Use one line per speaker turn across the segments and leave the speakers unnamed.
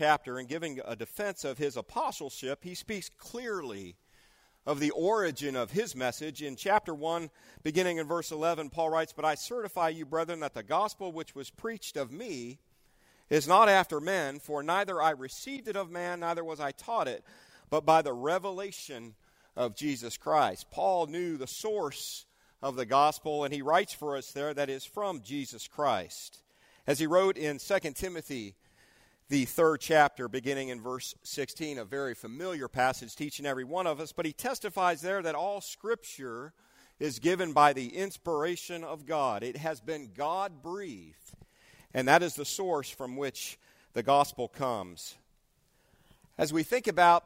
chapter, in giving a defense of his apostleship, he speaks clearly of the origin of his message. In chapter 1, beginning in verse 11, Paul writes, But I certify you, brethren, that the gospel which was preached of me is not after men, for neither I received it of man, neither was I taught it, but by the revelation of Jesus Christ. Paul knew the source of the gospel, and he writes for us there that is from Jesus Christ. As he wrote in 2 Timothy the third chapter, beginning in verse 16, a very familiar passage teaching every one of us, but he testifies there that all Scripture is given by the inspiration of God. It has been God breathed, and that is the source from which the gospel comes. As we think about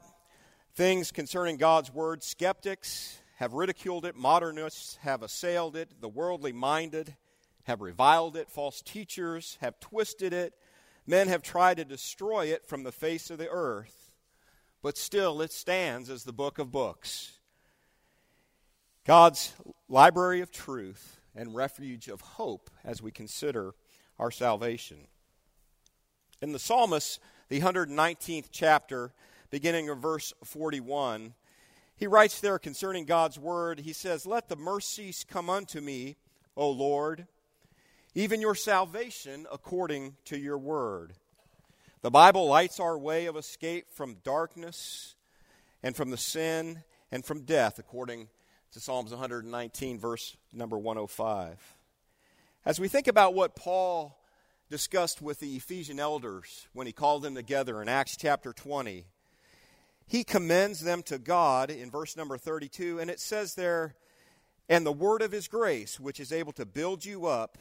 things concerning God's Word, skeptics have ridiculed it, modernists have assailed it, the worldly minded have reviled it, false teachers have twisted it Men have tried to destroy it from the face of the earth, but still it stands as the book of books. God's library of truth and refuge of hope as we consider our salvation. In the psalmist, the 119th chapter, beginning of verse 41, he writes there concerning God's word, he says, Let the mercies come unto me, O Lord even your salvation according to your word. The Bible lights our way of escape from darkness and from the sin and from death, according to Psalms 119, verse number 105. As we think about what Paul discussed with the Ephesian elders when he called them together in Acts chapter 20, he commends them to God in verse number 32, and it says there, and the word of his grace, which is able to build you up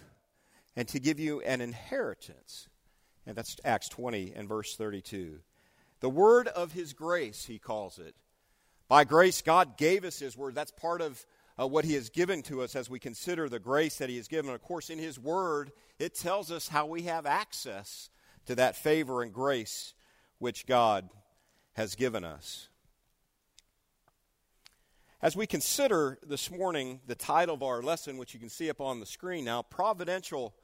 and to give you an inheritance. And that's Acts 20 and verse 32. The word of his grace, he calls it. By grace, God gave us his word. That's part of uh, what he has given to us as we consider the grace that he has given. Of course, in his word, it tells us how we have access to that favor and grace which God has given us. As we consider this morning the title of our lesson, which you can see up on the screen now, Providential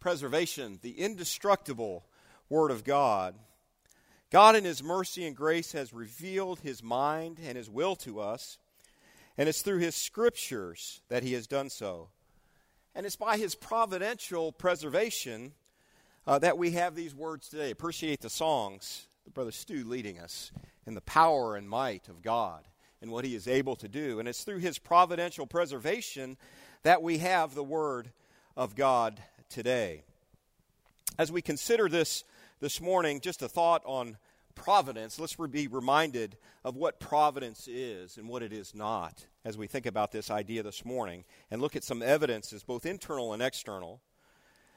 preservation, the indestructible Word of God. God, in His mercy and grace, has revealed His mind and His will to us, and it's through His scriptures that He has done so. And it's by His providential preservation uh, that we have these words today. Appreciate the songs, the Brother Stu leading us, in the power and might of God and what He is able to do. And it's through His providential preservation that we have the Word of God today. As we consider this this morning, just a thought on providence. Let's be reminded of what providence is and what it is not as we think about this idea this morning and look at some evidences, both internal and external.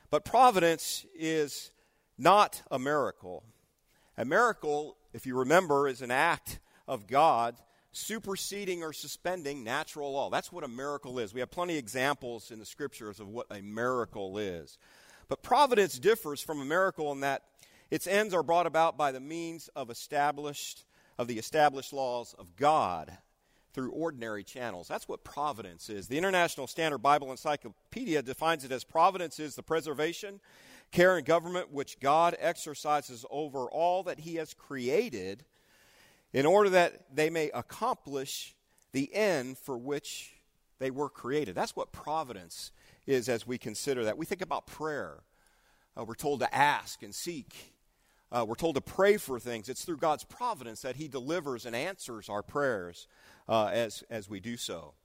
But providence is not a miracle. A miracle, if you remember, is an act of God superseding or suspending natural law. That's what a miracle is. We have plenty of examples in the scriptures of what a miracle is. But providence differs from a miracle in that its ends are brought about by the means of established of the established laws of God through ordinary channels. That's what providence is. The International Standard Bible Encyclopedia defines it as providence is the preservation, care, and government which God exercises over all that He has created in order that they may accomplish the end for which they were created. That's what providence is as we consider that. We think about prayer. Uh, we're told to ask and seek. Uh, we're told to pray for things. It's through God's providence that He delivers and answers our prayers uh, as, as we do so.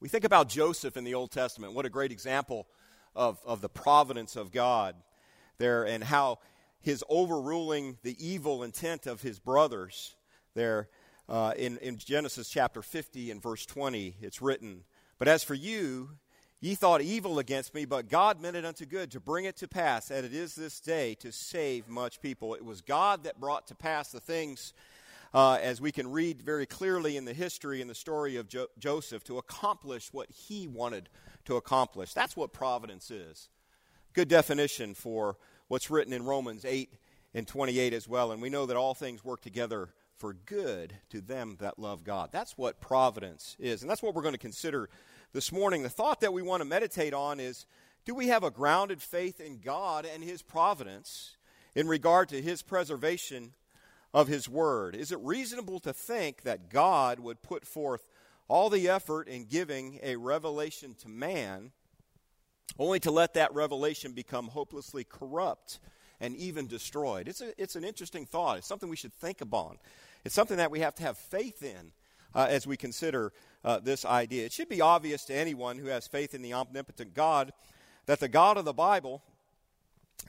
We think about Joseph in the Old Testament. What a great example of, of the providence of God there and how his overruling the evil intent of his brothers there uh, in, in Genesis chapter 50 and verse 20. It's written, But as for you, ye thought evil against me, but God meant it unto good to bring it to pass, that it is this day to save much people. It was God that brought to pass the things. Uh, as we can read very clearly in the history and the story of jo- Joseph, to accomplish what he wanted to accomplish. That's what providence is. Good definition for what's written in Romans 8 and 28 as well. And we know that all things work together for good to them that love God. That's what providence is. And that's what we're going to consider this morning. The thought that we want to meditate on is do we have a grounded faith in God and His providence in regard to his preservation of his word? Is it reasonable to think that God would put forth all the effort in giving a revelation to man only to let that revelation become hopelessly corrupt and even destroyed? It's, a, it's an interesting thought. It's something we should think upon. It's something that we have to have faith in uh, as we consider uh, this idea. It should be obvious to anyone who has faith in the omnipotent God that the God of the Bible,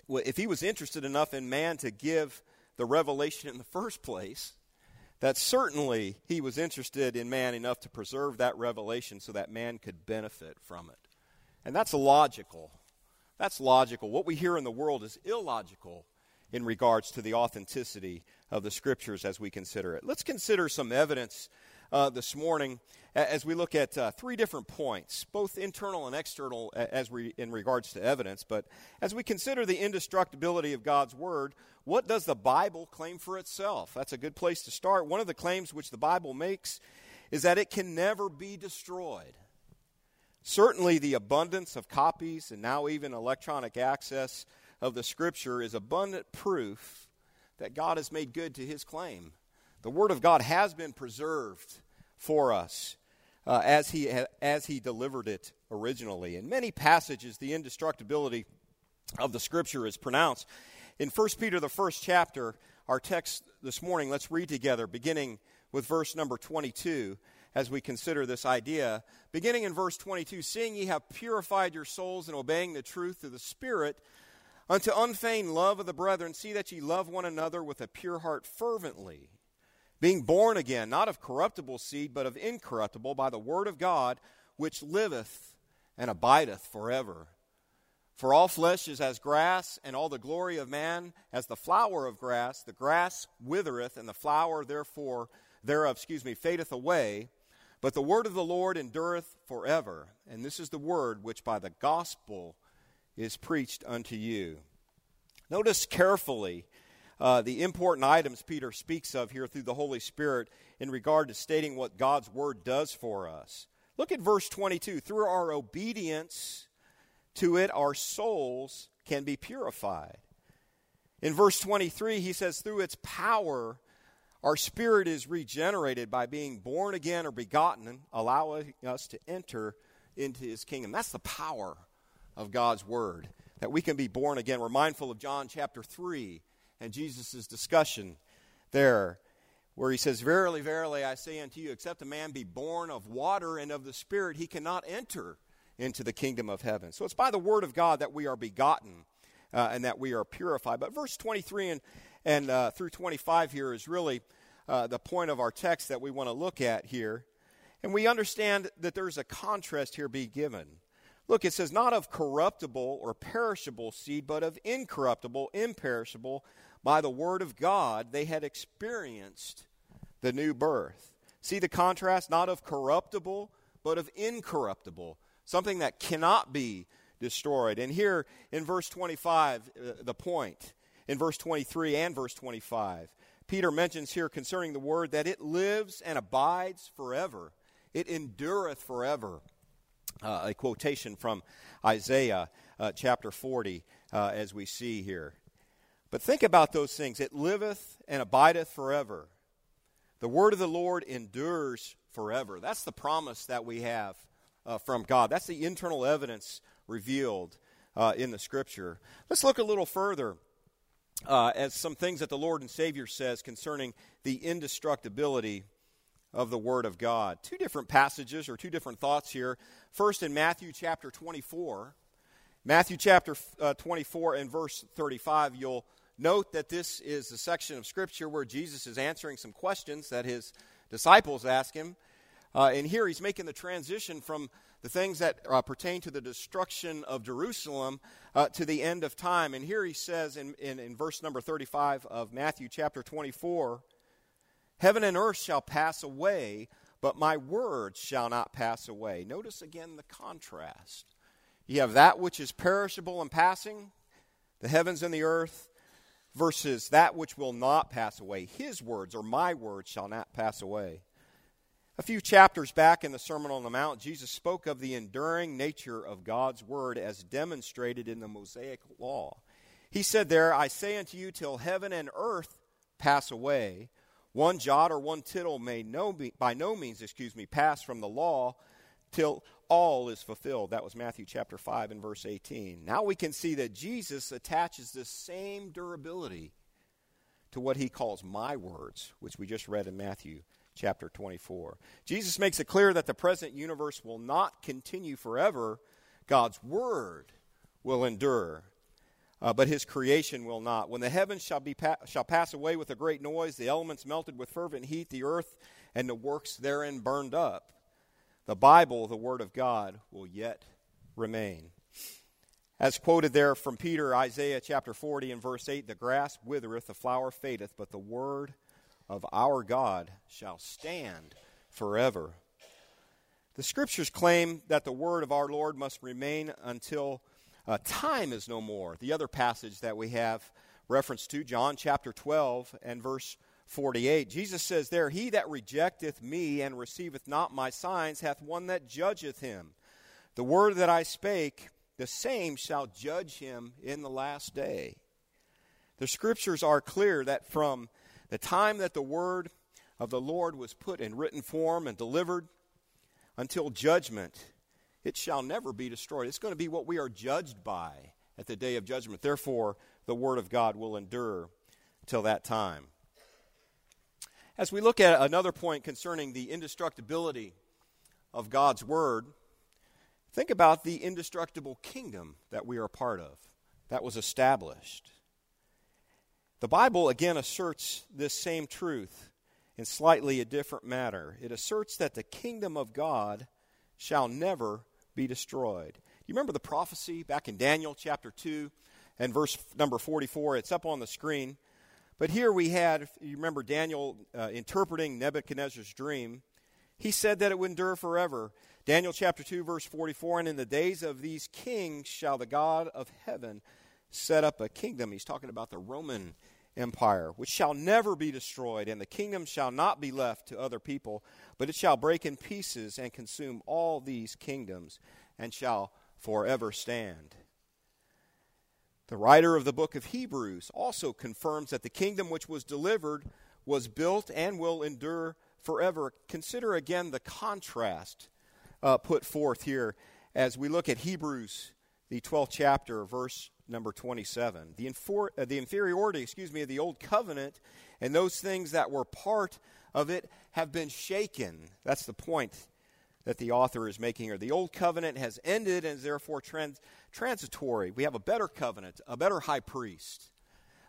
if he was interested enough in man to give the revelation in the first place, that certainly he was interested in man enough to preserve that revelation so that man could benefit from it. And that's logical. That's logical. What we hear in the world is illogical in regards to the authenticity of the scriptures as we consider it. Let's consider some evidence uh, this morning as we look at uh, three different points, both internal and external, as we in regards to evidence. But as we consider the indestructibility of God's word, what does the Bible claim for itself? That's a good place to start. One of the claims which the Bible makes is that it can never be destroyed. Certainly, the abundance of copies and now even electronic access of the Scripture is abundant proof that God has made good to his claim. The Word of God has been preserved for us uh, as, he, as he delivered it originally. In many passages, the indestructibility of the Scripture is pronounced. In 1 Peter, the first chapter, our text this morning, let's read together, beginning with verse number 22 as we consider this idea. Beginning in verse 22 Seeing ye have purified your souls in obeying the truth through the Spirit, unto unfeigned love of the brethren, see that ye love one another with a pure heart fervently being born again, not of corruptible seed, but of incorruptible, by the word of God, which liveth and abideth forever. For all flesh is as grass, and all the glory of man as the flower of grass. The grass withereth, and the flower therefore thereof, excuse me, fadeth away. But the word of the Lord endureth forever. And this is the word which by the gospel is preached unto you. Notice carefully uh, the important items Peter speaks of here through the Holy Spirit in regard to stating what God's Word does for us. Look at verse 22. Through our obedience to it, our souls can be purified. In verse 23, he says, Through its power, our spirit is regenerated by being born again or begotten, allowing us to enter into his kingdom. That's the power of God's word, that we can be born again. We're mindful of John chapter 3 and Jesus' discussion there, where he says, Verily, verily, I say unto you, except a man be born of water and of the Spirit, he cannot enter into the kingdom of heaven. So it's by the word of God that we are begotten uh, and that we are purified. But verse 23 and, and uh, through 25 here is really uh, the point of our text that we want to look at here. And we understand that there's a contrast here be given. Look, it says, not of corruptible or perishable seed, but of incorruptible, imperishable, by the word of God, they had experienced the new birth. See the contrast? Not of corruptible, but of incorruptible, something that cannot be destroyed. And here in verse 25, uh, the point, in verse 23 and verse 25, Peter mentions here concerning the word that it lives and abides forever, it endureth forever. Uh, a quotation from Isaiah uh, chapter 40, uh, as we see here. But think about those things. It liveth and abideth forever. The word of the Lord endures forever. That's the promise that we have uh, from God. That's the internal evidence revealed uh, in the Scripture. Let's look a little further uh, at some things that the Lord and Savior says concerning the indestructibility of the Word of God. Two different passages or two different thoughts here. First, in Matthew chapter 24. Matthew chapter uh, 24 and verse 35, you'll Note that this is the section of Scripture where Jesus is answering some questions that his disciples ask him. Uh, and here he's making the transition from the things that uh, pertain to the destruction of Jerusalem uh, to the end of time. And here he says in, in, in verse number 35 of Matthew chapter 24 Heaven and earth shall pass away, but my words shall not pass away. Notice again the contrast. You have that which is perishable and passing, the heavens and the earth, versus that which will not pass away. His words or my words shall not pass away. A few chapters back in the Sermon on the Mount, Jesus spoke of the enduring nature of God's word as demonstrated in the Mosaic law. He said there, I say unto you, till heaven and earth pass away, one jot or one tittle may no, by no means, excuse me, pass from the law till all is fulfilled. That was Matthew chapter 5 and verse 18. Now we can see that Jesus attaches the same durability to what he calls my words, which we just read in Matthew chapter 24. Jesus makes it clear that the present universe will not continue forever. God's word will endure uh, but his creation will not. When the heavens shall, be pa- shall pass away with a great noise, the elements melted with fervent heat, the earth and the works therein burned up, the Bible, the Word of God, will yet remain. As quoted there from Peter, Isaiah chapter 40 and verse 8 The grass withereth, the flower fadeth, but the Word of our God shall stand forever. The Scriptures claim that the Word of our Lord must remain until uh, time is no more. The other passage that we have reference to, John chapter 12 and verse 48. Jesus says there, He that rejecteth me and receiveth not my signs hath one that judgeth him. The word that I spake, the same shall judge him in the last day. The scriptures are clear that from the time that the word of the Lord was put in written form and delivered until judgment, it shall never be destroyed. It's going to be what we are judged by at the day of judgment. Therefore, the Word of God will endure till that time. As we look at another point concerning the indestructibility of God's Word, think about the indestructible kingdom that we are part of, that was established. The Bible again asserts this same truth in slightly a different manner. It asserts that the kingdom of God shall never be destroyed. You remember the prophecy back in Daniel chapter 2 and verse number 44? It's up on the screen. But here we had, you remember Daniel uh, interpreting Nebuchadnezzar's dream. He said that it would endure forever. Daniel chapter 2, verse 44 And in the days of these kings shall the God of heaven set up a kingdom. He's talking about the Roman Empire, which shall never be destroyed, and the kingdom shall not be left to other people, but it shall break in pieces and consume all these kingdoms, and shall forever stand. The writer of the book of Hebrews also confirms that the kingdom which was delivered was built and will endure forever. Consider again the contrast uh, put forth here as we look at Hebrews, the 12th chapter, verse number 27. The, infor- uh, the inferiority, excuse me, of the old covenant and those things that were part of it have been shaken. That's the point that the author is making here. The old covenant has ended and is therefore trans- transitory. We have a better covenant, a better high priest,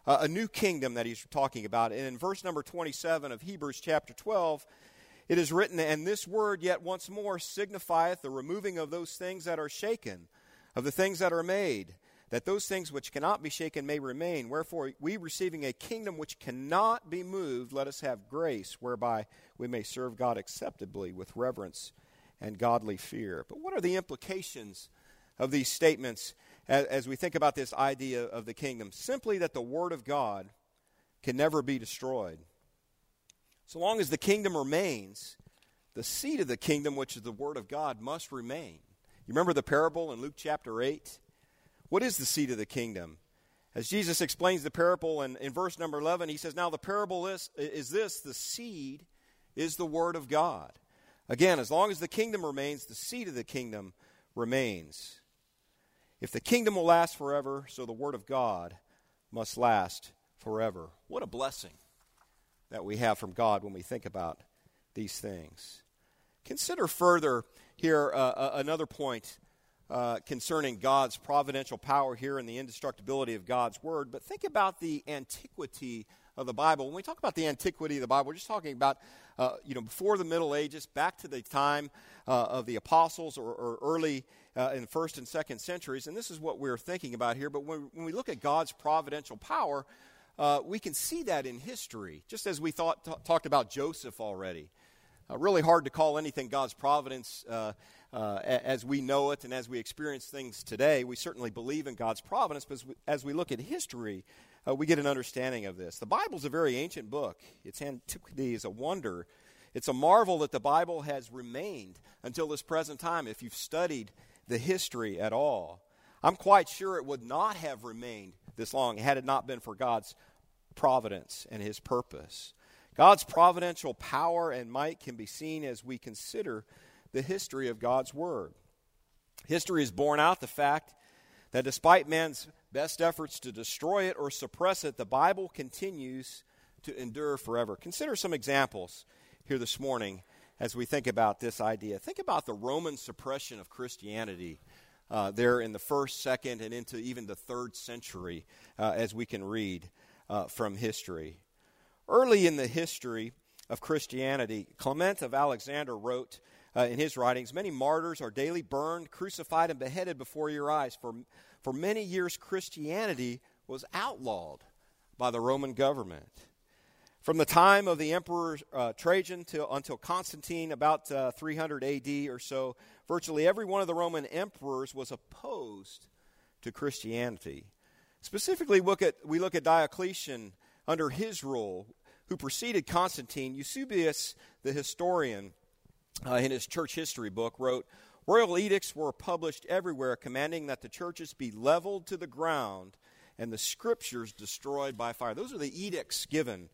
uh, a new kingdom that he's talking about. And in verse number 27 of Hebrews chapter 12, it is written, And this word yet once more signifieth the removing of those things that are shaken, of the things that are made that those things which cannot be shaken may remain. Wherefore, we receiving a kingdom which cannot be moved, let us have grace whereby we may serve God acceptably with reverence and godly fear. But what are the implications of these statements as, as we think about this idea of the kingdom? Simply that the Word of God can never be destroyed. So long as the kingdom remains, the seed of the kingdom, which is the Word of God, must remain. You remember the parable in Luke chapter 8? What is the seed of the kingdom? As Jesus explains the parable in, in verse number 11, he says, Now the parable is, is this the seed is the word of God. Again, as long as the kingdom remains, the seed of the kingdom remains. If the kingdom will last forever, so the word of God must last forever. What a blessing that we have from God when we think about these things. Consider further here uh, another point uh, concerning God's providential power here and the indestructibility of God's Word, but think about the antiquity of the Bible. When we talk about the antiquity of the Bible, we're just talking about, uh, you know, before the Middle Ages, back to the time uh, of the apostles or, or early uh, in the first and second centuries. And this is what we're thinking about here. But when, when we look at God's providential power, uh, we can see that in history, just as we thought, t- talked about Joseph already. Uh, really hard to call anything God's providence uh, uh, as we know it and as we experience things today. We certainly believe in God's providence, but as we, as we look at history, uh, we get an understanding of this. The Bible is a very ancient book, its antiquity is a wonder. It's a marvel that the Bible has remained until this present time if you've studied the history at all. I'm quite sure it would not have remained this long had it not been for God's providence and his purpose. God's providential power and might can be seen as we consider the history of God's Word. History has borne out the fact that despite man's best efforts to destroy it or suppress it, the Bible continues to endure forever. Consider some examples here this morning as we think about this idea. Think about the Roman suppression of Christianity uh, there in the first, second, and into even the third century, uh, as we can read uh, from history. Early in the history of Christianity, Clement of Alexander wrote uh, in his writings Many martyrs are daily burned, crucified, and beheaded before your eyes. For, for many years, Christianity was outlawed by the Roman government. From the time of the Emperor uh, Trajan until Constantine, about uh, 300 AD or so, virtually every one of the Roman emperors was opposed to Christianity. Specifically, look at, we look at Diocletian under his rule, who preceded Constantine. Eusebius, the historian, uh, in his church history book, wrote Royal edicts were published everywhere commanding that the churches be leveled to the ground and the scriptures destroyed by fire. Those are the edicts given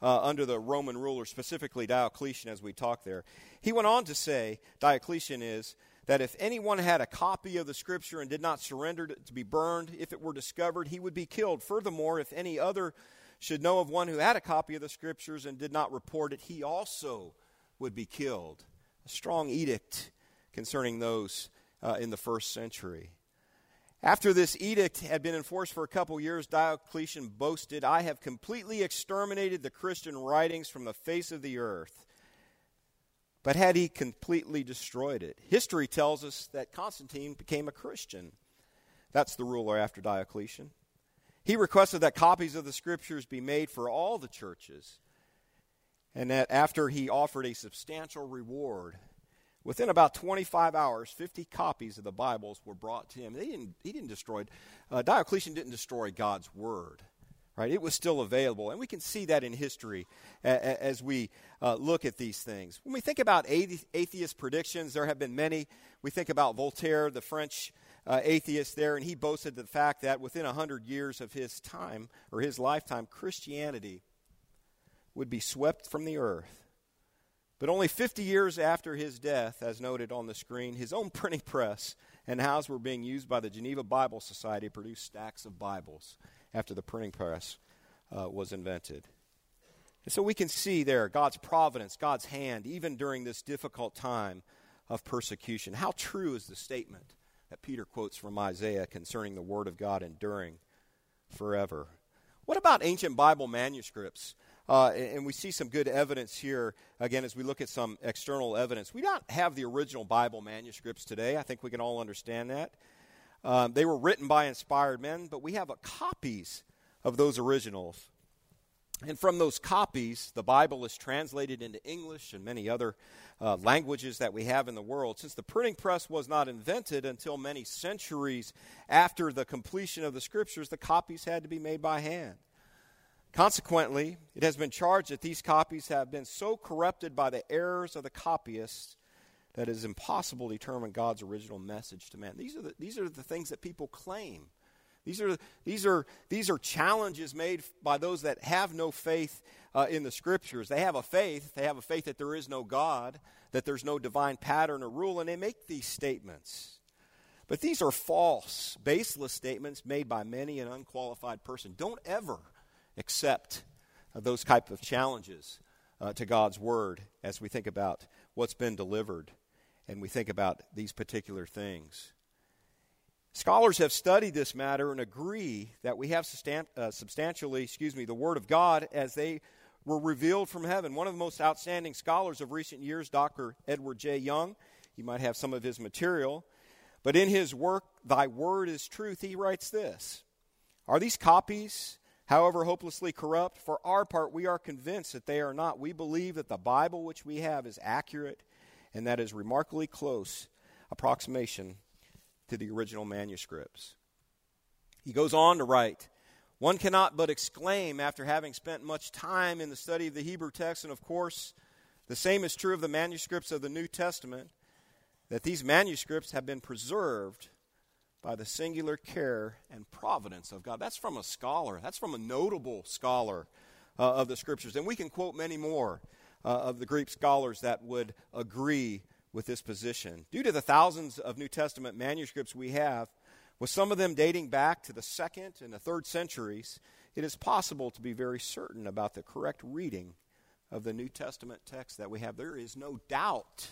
uh, under the Roman ruler, specifically Diocletian, as we talk there. He went on to say, Diocletian is, that if anyone had a copy of the scripture and did not surrender it to be burned, if it were discovered, he would be killed. Furthermore, if any other should know of one who had a copy of the scriptures and did not report it, he also would be killed. A strong edict concerning those uh, in the first century. After this edict had been enforced for a couple years, Diocletian boasted, I have completely exterminated the Christian writings from the face of the earth. But had he completely destroyed it? History tells us that Constantine became a Christian. That's the ruler after Diocletian. He requested that copies of the scriptures be made for all the churches, and that after he offered a substantial reward, Within about 25 hours, 50 copies of the Bibles were brought to him. They didn't, he didn't destroy, uh, Diocletian didn't destroy God's Word. Right? It was still available. And we can see that in history as we uh, look at these things. When we think about atheist predictions, there have been many. We think about Voltaire, the French uh, atheist there, and he boasted the fact that within 100 years of his time, or his lifetime, Christianity would be swept from the earth. But only 50 years after his death, as noted on the screen, his own printing press and house were being used by the Geneva Bible Society to produce stacks of Bibles after the printing press uh, was invented. And so we can see there God's providence, God's hand, even during this difficult time of persecution. How true is the statement that Peter quotes from Isaiah concerning the Word of God enduring forever? What about ancient Bible manuscripts? Uh, and we see some good evidence here, again, as we look at some external evidence. We don't have the original Bible manuscripts today. I think we can all understand that. Um, they were written by inspired men, but we have copies of those originals. And from those copies, the Bible is translated into English and many other uh, languages that we have in the world. Since the printing press was not invented until many centuries after the completion of the scriptures, the copies had to be made by hand. Consequently, it has been charged that these copies have been so corrupted by the errors of the copyists that it is impossible to determine God's original message to man. These are the, these are the things that people claim. These are, these, are, these are challenges made by those that have no faith uh, in the Scriptures. They have a faith. They have a faith that there is no God, that there's no divine pattern or rule, and they make these statements. But these are false, baseless statements made by many an unqualified person. Don't ever accept uh, those type of challenges uh, to God's word as we think about what's been delivered and we think about these particular things. Scholars have studied this matter and agree that we have uh, substantially, excuse me, the Word of God as they were revealed from heaven. One of the most outstanding scholars of recent years, Dr. Edward J. Young, you might have some of his material, but in his work, Thy Word is Truth, he writes this Are these copies however hopelessly corrupt. For our part, we are convinced that they are not. We believe that the Bible which we have is accurate and that is remarkably close approximation to the original manuscripts. He goes on to write, one cannot but exclaim after having spent much time in the study of the Hebrew text, and of course, the same is true of the manuscripts of the New Testament, that these manuscripts have been preserved by the singular care and providence of God. That's from a scholar, that's from a notable scholar uh, of the scriptures. And we can quote many more uh, of the Greek scholars that would agree with this position. Due to the thousands of New Testament manuscripts we have, with some of them dating back to the second and the third centuries, it is possible to be very certain about the correct reading of the New Testament text that we have. There is no doubt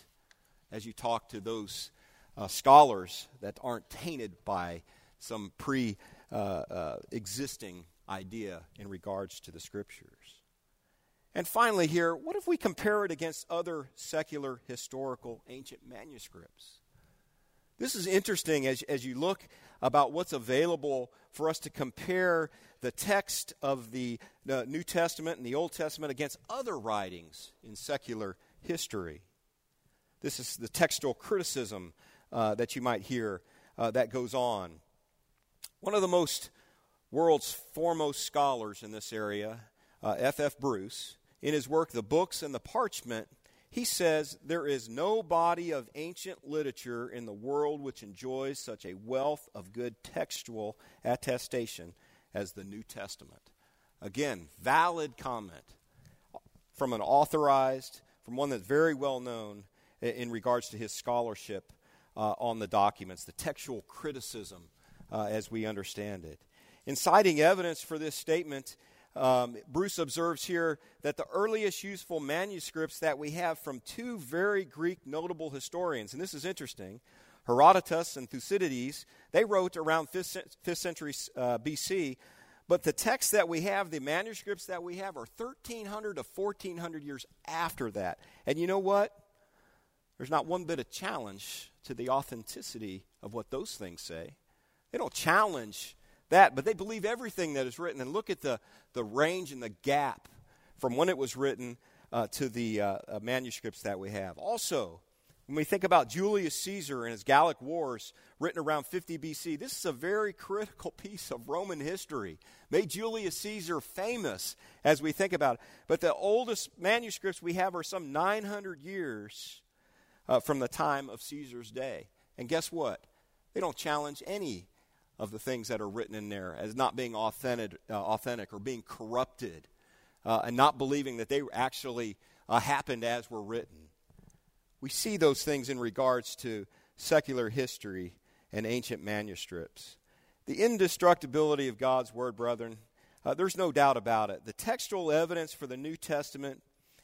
as you talk to those uh, scholars that aren't tainted by some pre uh, uh, existing idea in regards to the scriptures. And finally, here, what if we compare it against other secular, historical, ancient manuscripts? This is interesting as, as you look about what's available for us to compare the text of the, the New Testament and the Old Testament against other writings in secular history. This is the textual criticism uh, that you might hear uh, that goes on. One of the most world's foremost scholars in this area, F.F. Uh, F. Bruce, in his work, The Books and the Parchment, he says there is no body of ancient literature in the world which enjoys such a wealth of good textual attestation as the New Testament. Again, valid comment from an authorized, from one that's very well known in regards to his scholarship uh, on the documents, the textual criticism uh, as we understand it. In citing evidence for this statement, um, Bruce observes here that the earliest useful manuscripts that we have from two very Greek notable historians, and this is interesting, Herodotus and Thucydides, they wrote around 5th, 5th century uh, BC, but the texts that we have, the manuscripts that we have, are 1300 to 1400 years after that. And you know what? There's not one bit of challenge to the authenticity of what those things say. They don't challenge that, but they believe everything that is written. And look at the, the range and the gap from when it was written uh, to the uh, uh, manuscripts that we have. Also, when we think about Julius Caesar and his Gallic Wars written around 50 BC, this is a very critical piece of Roman history. Made Julius Caesar famous as we think about it. But the oldest manuscripts we have are some 900 years uh, from the time of Caesar's day. And guess what? They don't challenge any of the things that are written in there as not being authentic, uh, authentic or being corrupted uh, and not believing that they actually uh, happened as were written. We see those things in regards to secular history and ancient manuscripts. The indestructibility of God's Word, brethren, uh, there's no doubt about it. The textual evidence for the New Testament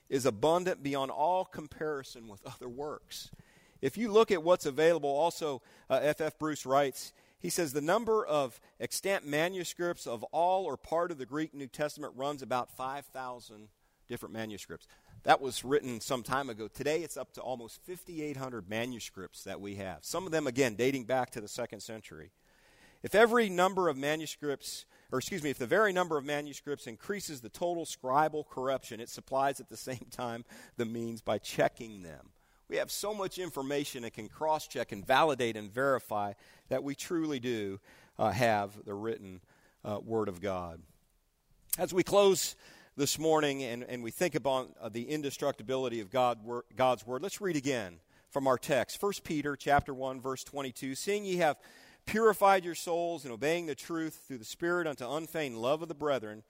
is abundant beyond all comparison with other works. If you look at what's available, also, F.F. Uh, F. Bruce writes, he says the number of extant manuscripts of all or part of the Greek New Testament runs about 5,000 different manuscripts. That was written some time ago. Today it's up to almost 5,800 manuscripts that we have. Some of them, again, dating back to the second century. If every number of manuscripts, or excuse me, if the very number of manuscripts increases the total scribal corruption, it supplies at the same time the means by checking them. We have so much information and can cross check and validate and verify that we truly do uh, have the written uh, Word of God. As we close this morning and, and we think about uh, the indestructibility of God, wor- God's Word, let's read again from our text. 1 Peter chapter 1, verse 22. Seeing ye have purified your souls in obeying the truth through the Spirit unto unfeigned love of the brethren,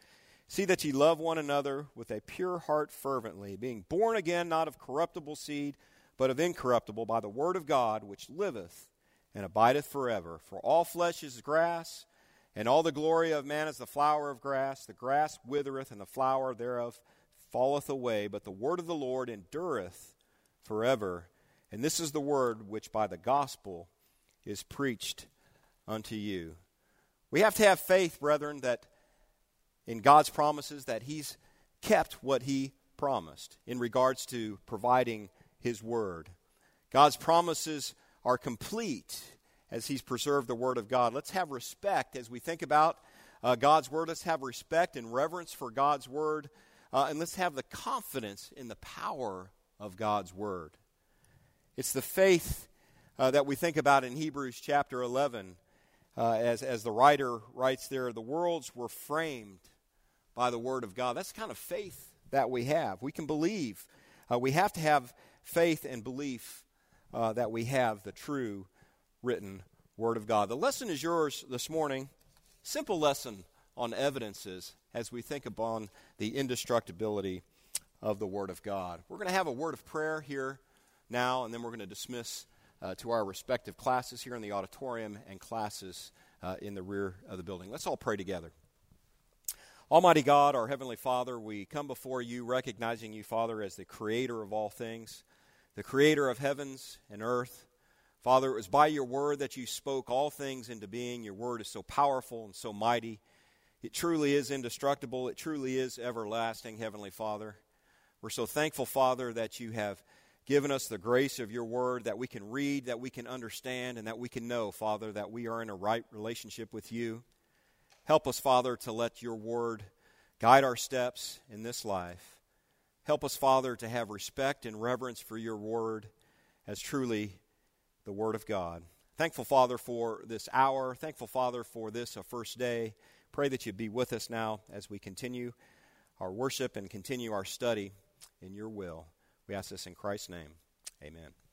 see that ye love one another with a pure heart fervently, being born again not of corruptible seed, but of incorruptible by the word of God, which liveth and abideth forever. For all flesh is grass, and all the glory of man is the flower of grass. The grass withereth, and the flower thereof falleth away, but the word of the Lord endureth forever. And this is the word which by the gospel is preached unto you. We have to have faith, brethren, that in God's promises that He's kept what He promised in regards to providing His word. God's promises are complete as He's preserved the Word of God. Let's have respect as we think about uh, God's Word. Let's have respect and reverence for God's Word. Uh, and let's have the confidence in the power of God's Word. It's the faith uh, that we think about in Hebrews chapter 11. Uh, as, as the writer writes there, the worlds were framed by the Word of God. That's the kind of faith that we have. We can believe. Uh, we have to have faith and belief uh, that we have the true written Word of God. The lesson is yours this morning. Simple lesson on evidences as we think upon the indestructibility of the Word of God. We're going to have a word of prayer here now, and then we're going to dismiss uh, to our respective classes here in the auditorium and classes uh, in the rear of the building. Let's all pray together. Almighty God, our Heavenly Father, we come before you recognizing you, Father, as the creator of all things, the creator of heavens and earth. Father, it was by your word that you spoke all things into being. Your word is so powerful and so mighty. It truly is indestructible. It truly is everlasting, Heavenly Father. We're so thankful, Father, that you have given us the grace of your word that we can read, that we can understand, and that we can know, Father, that we are in a right relationship with you. Help us, Father, to let your word guide our steps in this life. Help us, Father, to have respect and reverence for your word as truly the word of God. Thankful, Father, for this hour. Thankful, Father, for this, a first day. Pray that you be with us now as we continue our worship and continue our study in your will. We ask this in Christ's name. Amen.